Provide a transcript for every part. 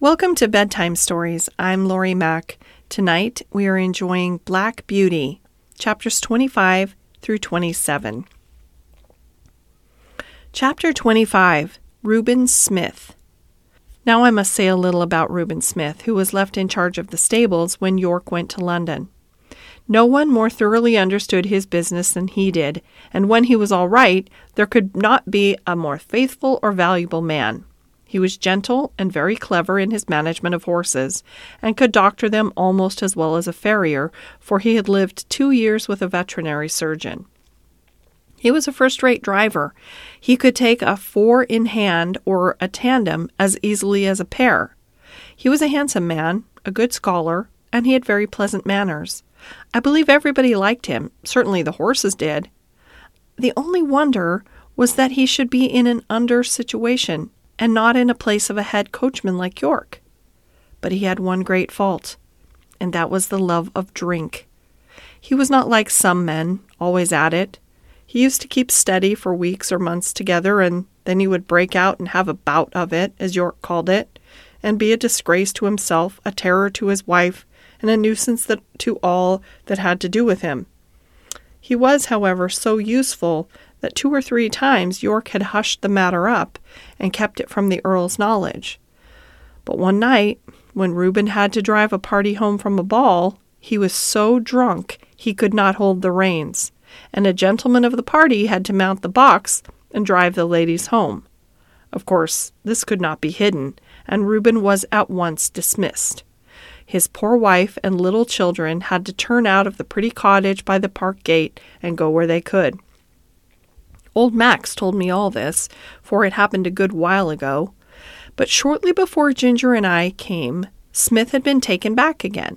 Welcome to Bedtime Stories. I'm Lori Mack. Tonight we are enjoying Black Beauty, chapters 25 through 27. Chapter 25 Reuben Smith. Now I must say a little about Reuben Smith, who was left in charge of the stables when York went to London. No one more thoroughly understood his business than he did, and when he was all right, there could not be a more faithful or valuable man. He was gentle and very clever in his management of horses, and could doctor them almost as well as a farrier, for he had lived two years with a veterinary surgeon. He was a first rate driver. He could take a four in hand or a tandem as easily as a pair. He was a handsome man, a good scholar, and he had very pleasant manners. I believe everybody liked him, certainly the horses did. The only wonder was that he should be in an under situation and not in a place of a head coachman like York. But he had one great fault, and that was the love of drink. He was not like some men, always at it. He used to keep steady for weeks or months together, and then he would break out and have a bout of it, as York called it, and be a disgrace to himself, a terror to his wife, and a nuisance that, to all that had to do with him. He was, however, so useful that two or three times York had hushed the matter up and kept it from the Earl's knowledge. But one night, when Reuben had to drive a party home from a ball, he was so drunk he could not hold the reins, and a gentleman of the party had to mount the box and drive the ladies home. Of course, this could not be hidden, and Reuben was at once dismissed. His poor wife and little children had to turn out of the pretty cottage by the park gate and go where they could. Old Max told me all this, for it happened a good while ago. But shortly before Ginger and I came, Smith had been taken back again.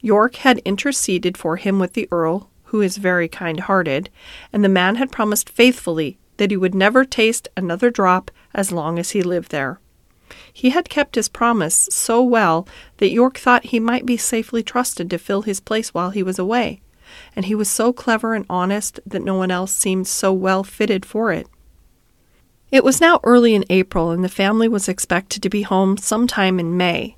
York had interceded for him with the Earl, who is very kind hearted, and the man had promised faithfully that he would never taste another drop as long as he lived there. He had kept his promise so well that York thought he might be safely trusted to fill his place while he was away and he was so clever and honest that no one else seemed so well fitted for it. It was now early in April, and the family was expected to be home sometime in May.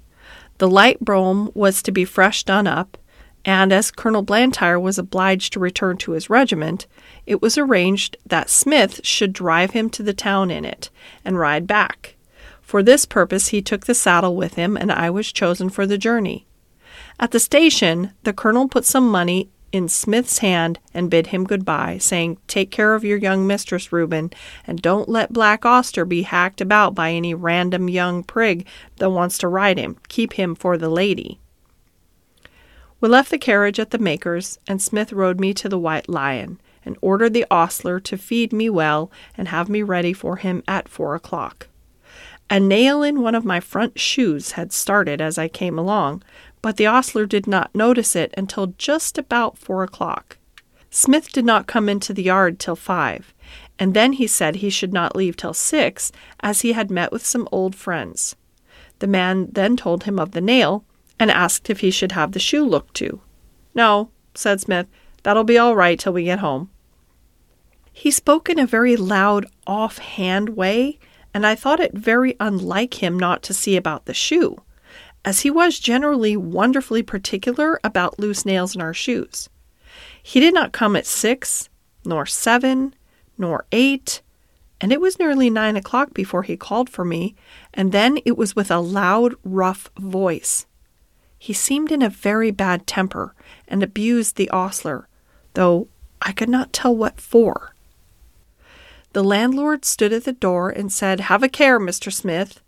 The light brougham was to be fresh done up, and as Colonel Blantyre was obliged to return to his regiment, it was arranged that Smith should drive him to the town in it and ride back. For this purpose, he took the saddle with him, and I was chosen for the journey. At the station, the colonel put some money in Smith's hand and bid him good-bye, saying, Take care of your young mistress, Reuben, and don't let Black Auster be hacked about by any random young prig that wants to ride him. Keep him for the lady. We left the carriage at the maker's, and Smith rode me to the White Lion, and ordered the ostler to feed me well and have me ready for him at four o'clock. A nail in one of my front shoes had started as I came along, but the ostler did not notice it until just about four o'clock. Smith did not come into the yard till five, and then he said he should not leave till six, as he had met with some old friends. The man then told him of the nail, and asked if he should have the shoe looked to. No, said Smith, that'll be all right till we get home. He spoke in a very loud, off hand way, and I thought it very unlike him not to see about the shoe as he was generally wonderfully particular about loose nails in our shoes. He did not come at six, nor seven, nor eight, and it was nearly nine o'clock before he called for me, and then it was with a loud, rough voice. He seemed in a very bad temper and abused the ostler, though I could not tell what for. The landlord stood at the door and said, Have a care, Mr. Smith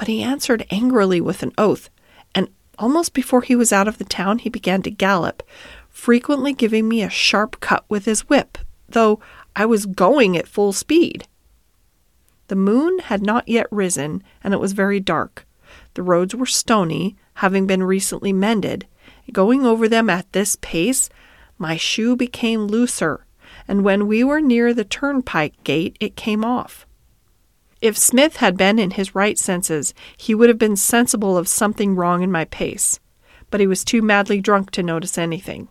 but he answered angrily with an oath, and almost before he was out of the town he began to gallop, frequently giving me a sharp cut with his whip, though I was going at full speed. The moon had not yet risen, and it was very dark. The roads were stony, having been recently mended. Going over them at this pace, my shoe became looser, and when we were near the turnpike gate, it came off. If Smith had been in his right senses, he would have been sensible of something wrong in my pace, but he was too madly drunk to notice anything.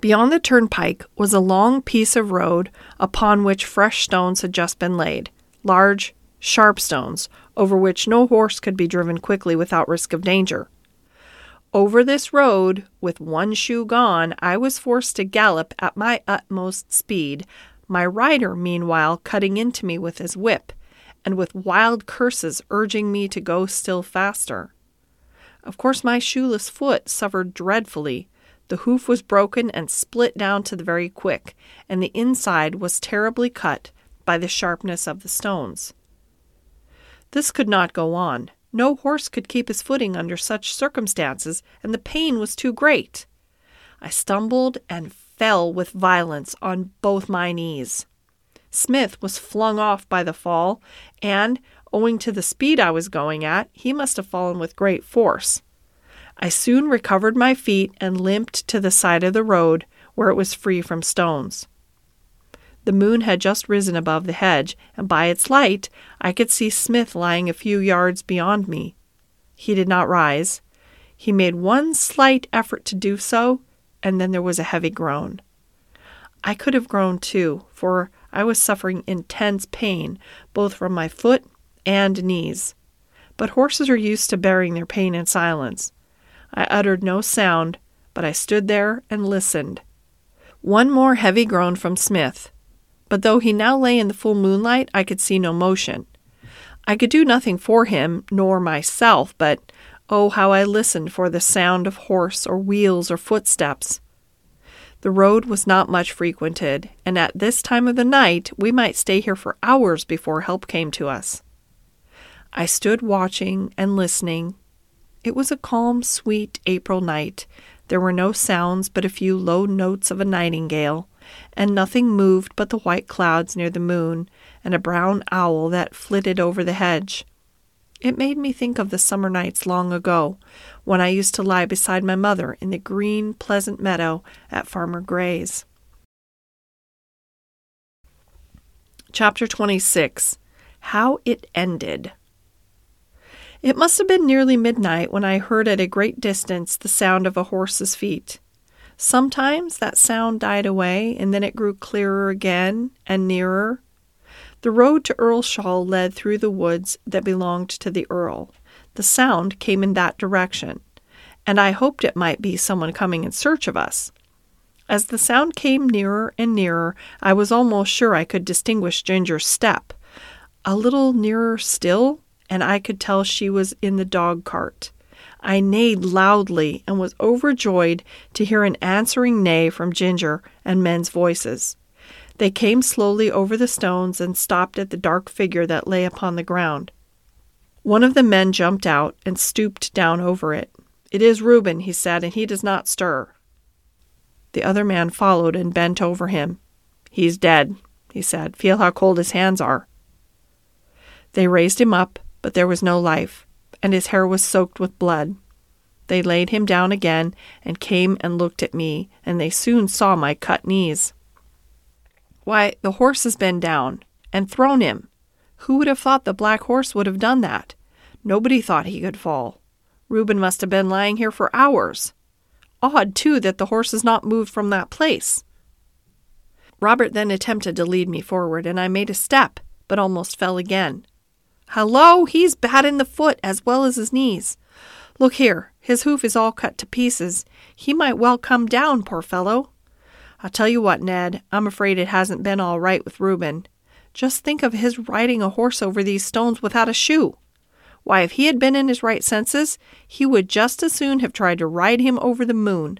Beyond the turnpike was a long piece of road upon which fresh stones had just been laid, large, sharp stones, over which no horse could be driven quickly without risk of danger. Over this road, with one shoe gone, I was forced to gallop at my utmost speed, my rider, meanwhile, cutting into me with his whip, and with wild curses urging me to go still faster. Of course, my shoeless foot suffered dreadfully. The hoof was broken and split down to the very quick, and the inside was terribly cut by the sharpness of the stones. This could not go on. No horse could keep his footing under such circumstances, and the pain was too great. I stumbled and fell with violence on both my knees. Smith was flung off by the fall, and, owing to the speed I was going at, he must have fallen with great force. I soon recovered my feet and limped to the side of the road where it was free from stones. The moon had just risen above the hedge, and by its light I could see Smith lying a few yards beyond me. He did not rise. He made one slight effort to do so, and then there was a heavy groan. I could have groaned too, for I was suffering intense pain both from my foot and knees. But horses are used to bearing their pain in silence. I uttered no sound, but I stood there and listened. One more heavy groan from Smith, but though he now lay in the full moonlight, I could see no motion. I could do nothing for him, nor myself, but oh, how I listened for the sound of horse or wheels or footsteps. The road was not much frequented, and at this time of the night we might stay here for hours before help came to us. I stood watching and listening. It was a calm, sweet April night. There were no sounds but a few low notes of a nightingale, and nothing moved but the white clouds near the moon and a brown owl that flitted over the hedge. It made me think of the summer nights long ago, when I used to lie beside my mother in the green, pleasant meadow at Farmer Gray's. Chapter 26 How It Ended. It must have been nearly midnight when I heard at a great distance the sound of a horse's feet. Sometimes that sound died away, and then it grew clearer again and nearer the road to Earlshall led through the woods that belonged to the Earl. The sound came in that direction, and I hoped it might be someone coming in search of us. As the sound came nearer and nearer, I was almost sure I could distinguish Ginger's step. A little nearer still, and I could tell she was in the dog cart. I neighed loudly and was overjoyed to hear an answering neigh from Ginger and men's voices. They came slowly over the stones and stopped at the dark figure that lay upon the ground. One of the men jumped out and stooped down over it. It is Reuben, he said, and he does not stir. The other man followed and bent over him. He's dead, he said. Feel how cold his hands are. They raised him up, but there was no life, and his hair was soaked with blood. They laid him down again and came and looked at me, and they soon saw my cut knees. Why, the horse has been down and thrown him. Who would have thought the black horse would have done that? Nobody thought he could fall. Reuben must have been lying here for hours. Odd, too, that the horse has not moved from that place. Robert then attempted to lead me forward, and I made a step, but almost fell again. Hello, he's bad in the foot as well as his knees. Look here, his hoof is all cut to pieces. He might well come down, poor fellow. I'll tell you what, Ned, I'm afraid it hasn't been all right with Reuben. Just think of his riding a horse over these stones without a shoe. Why, if he had been in his right senses, he would just as soon have tried to ride him over the moon.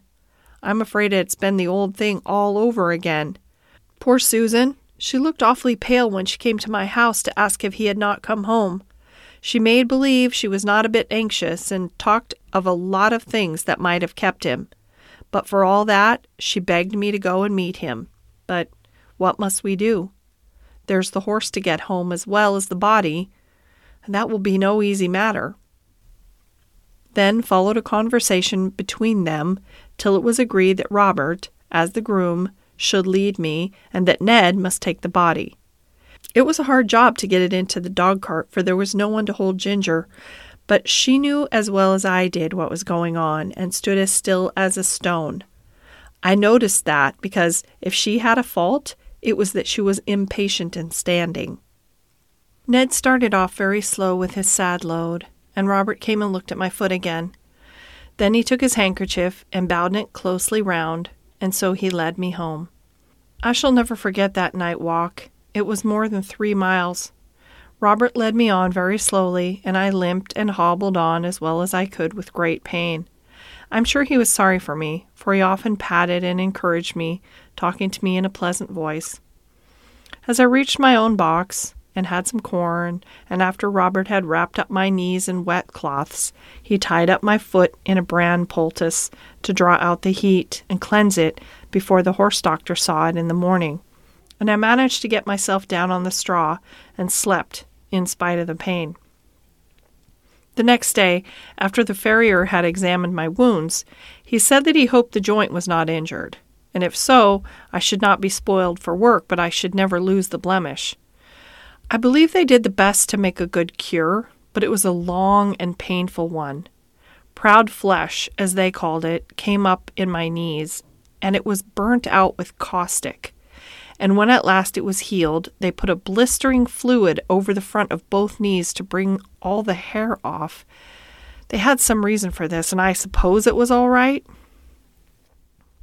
I'm afraid it's been the old thing all over again. Poor Susan, she looked awfully pale when she came to my house to ask if he had not come home. She made believe she was not a bit anxious and talked of a lot of things that might have kept him. But for all that, she begged me to go and meet him. But what must we do? There's the horse to get home as well as the body, and that will be no easy matter. Then followed a conversation between them till it was agreed that Robert, as the groom, should lead me, and that Ned must take the body. It was a hard job to get it into the dog cart, for there was no one to hold Ginger, but she knew as well as I did what was going on and stood as still as a stone. I noticed that because if she had a fault, it was that she was impatient in standing. Ned started off very slow with his sad load, and Robert came and looked at my foot again. Then he took his handkerchief and bound it closely round, and so he led me home. I shall never forget that night walk. It was more than three miles. Robert led me on very slowly, and I limped and hobbled on as well as I could with great pain. I'm sure he was sorry for me, for he often patted and encouraged me, talking to me in a pleasant voice. As I reached my own box and had some corn, and after Robert had wrapped up my knees in wet cloths, he tied up my foot in a bran poultice to draw out the heat and cleanse it before the horse doctor saw it in the morning. And I managed to get myself down on the straw and slept in spite of the pain. The next day, after the farrier had examined my wounds, he said that he hoped the joint was not injured, and if so, I should not be spoiled for work, but I should never lose the blemish. I believe they did the best to make a good cure, but it was a long and painful one. Proud flesh, as they called it, came up in my knees, and it was burnt out with caustic and when at last it was healed, they put a blistering fluid over the front of both knees to bring all the hair off. They had some reason for this, and I suppose it was all right.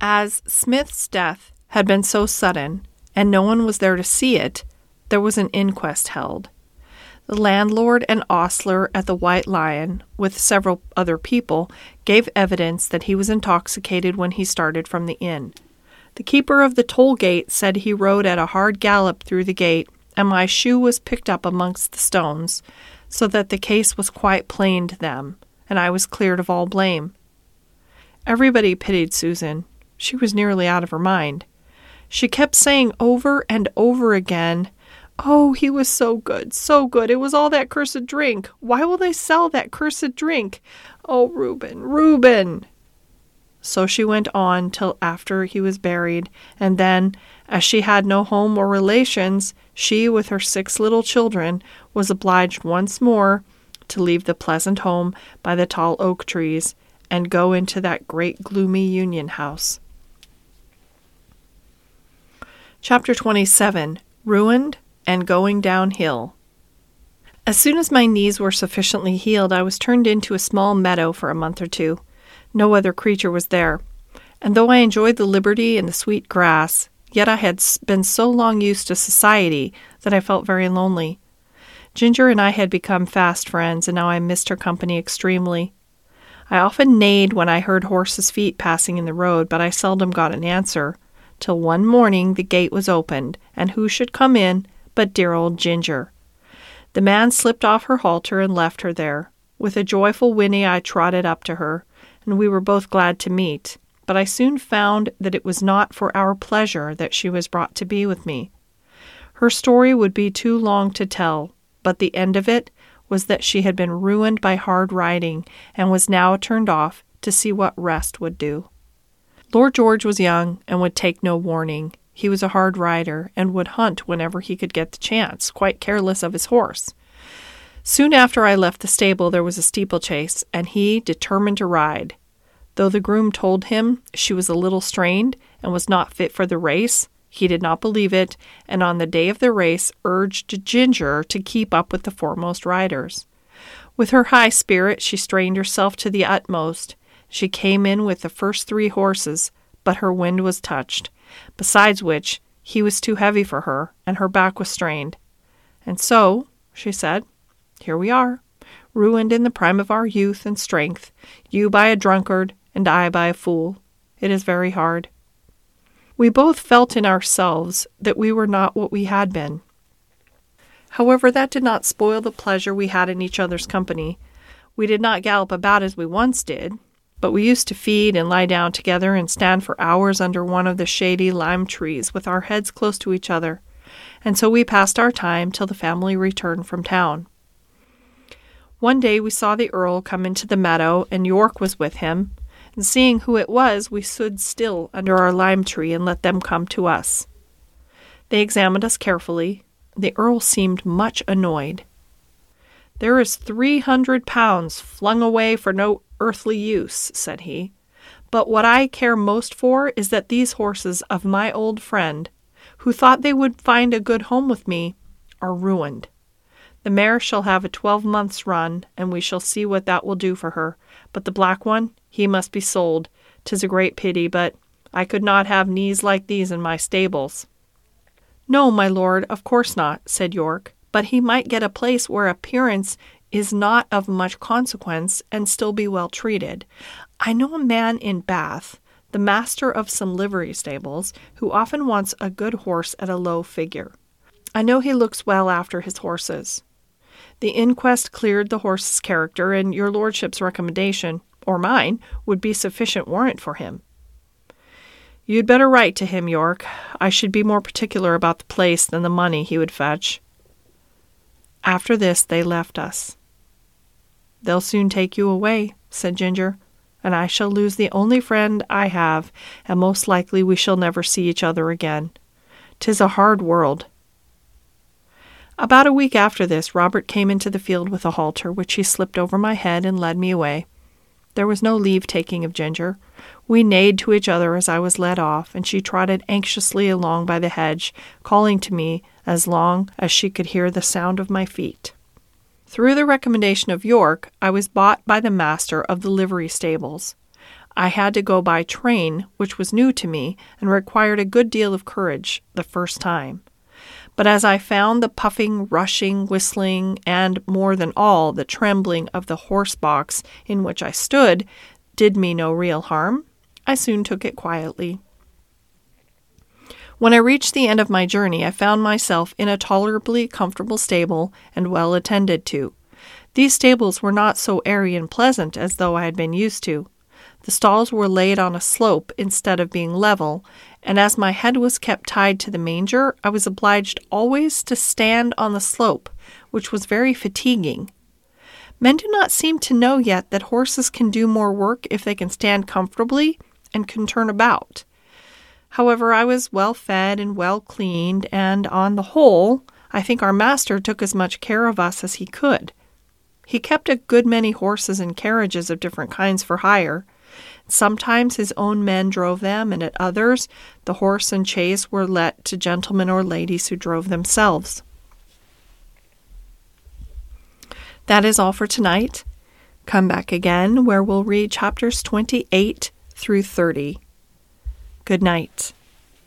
As Smith's death had been so sudden, and no one was there to see it, there was an inquest held. The landlord and ostler at the White Lion, with several other people, gave evidence that he was intoxicated when he started from the inn. The keeper of the toll gate said he rode at a hard gallop through the gate, and my shoe was picked up amongst the stones, so that the case was quite plain to them, and I was cleared of all blame. Everybody pitied Susan. She was nearly out of her mind. She kept saying over and over again, Oh, he was so good, so good. It was all that cursed drink. Why will they sell that cursed drink? Oh, Reuben, Reuben. So she went on till after he was buried, and then, as she had no home or relations, she, with her six little children, was obliged once more to leave the pleasant home by the tall oak trees and go into that great gloomy Union house. Chapter 27 Ruined and Going Downhill. As soon as my knees were sufficiently healed, I was turned into a small meadow for a month or two. No other creature was there. And though I enjoyed the liberty and the sweet grass, yet I had been so long used to society that I felt very lonely. Ginger and I had become fast friends, and now I missed her company extremely. I often neighed when I heard horses' feet passing in the road, but I seldom got an answer, till one morning the gate was opened, and who should come in but dear old Ginger. The man slipped off her halter and left her there. With a joyful whinny, I trotted up to her and we were both glad to meet. But I soon found that it was not for our pleasure that she was brought to be with me. Her story would be too long to tell, but the end of it was that she had been ruined by hard riding and was now turned off to see what rest would do. Lord George was young and would take no warning. He was a hard rider and would hunt whenever he could get the chance, quite careless of his horse. Soon after I left the stable, there was a steeplechase, and he determined to ride. Though the groom told him she was a little strained and was not fit for the race, he did not believe it, and on the day of the race urged Ginger to keep up with the foremost riders. With her high spirit, she strained herself to the utmost. She came in with the first three horses, but her wind was touched, besides which he was too heavy for her, and her back was strained. And so, she said, here we are, ruined in the prime of our youth and strength, you by a drunkard, and I by a fool. It is very hard. We both felt in ourselves that we were not what we had been. However, that did not spoil the pleasure we had in each other's company. We did not gallop about as we once did, but we used to feed and lie down together and stand for hours under one of the shady lime trees with our heads close to each other, and so we passed our time till the family returned from town. One day we saw the Earl come into the meadow, and York was with him, and seeing who it was, we stood still under our lime tree and let them come to us. They examined us carefully. The Earl seemed much annoyed. There is three hundred pounds flung away for no earthly use, said he. But what I care most for is that these horses of my old friend, who thought they would find a good home with me, are ruined. The mare shall have a twelve months' run, and we shall see what that will do for her. But the black one, he must be sold. 'Tis a great pity, but I could not have knees like these in my stables. No, my lord, of course not, said York, but he might get a place where appearance is not of much consequence and still be well treated. I know a man in Bath, the master of some livery stables, who often wants a good horse at a low figure. I know he looks well after his horses. The inquest cleared the horse's character, and your lordship's recommendation, or mine, would be sufficient warrant for him. You'd better write to him, York. I should be more particular about the place than the money he would fetch. After this, they left us. They'll soon take you away, said Ginger, and I shall lose the only friend I have, and most likely we shall never see each other again. 'Tis a hard world. About a week after this, Robert came into the field with a halter, which he slipped over my head and led me away. There was no leave taking of Ginger. We neighed to each other as I was led off, and she trotted anxiously along by the hedge, calling to me as long as she could hear the sound of my feet. Through the recommendation of York, I was bought by the master of the livery stables. I had to go by train, which was new to me and required a good deal of courage the first time. But as I found the puffing, rushing, whistling, and, more than all, the trembling of the horse box in which I stood did me no real harm, I soon took it quietly. When I reached the end of my journey, I found myself in a tolerably comfortable stable and well attended to. These stables were not so airy and pleasant as though I had been used to. The stalls were laid on a slope instead of being level, and as my head was kept tied to the manger, I was obliged always to stand on the slope, which was very fatiguing. Men do not seem to know yet that horses can do more work if they can stand comfortably and can turn about. However, I was well fed and well cleaned, and on the whole, I think our master took as much care of us as he could. He kept a good many horses and carriages of different kinds for hire, Sometimes his own men drove them, and at others the horse and chaise were let to gentlemen or ladies who drove themselves. That is all for tonight. Come back again where we'll read chapters 28 through 30. Good night.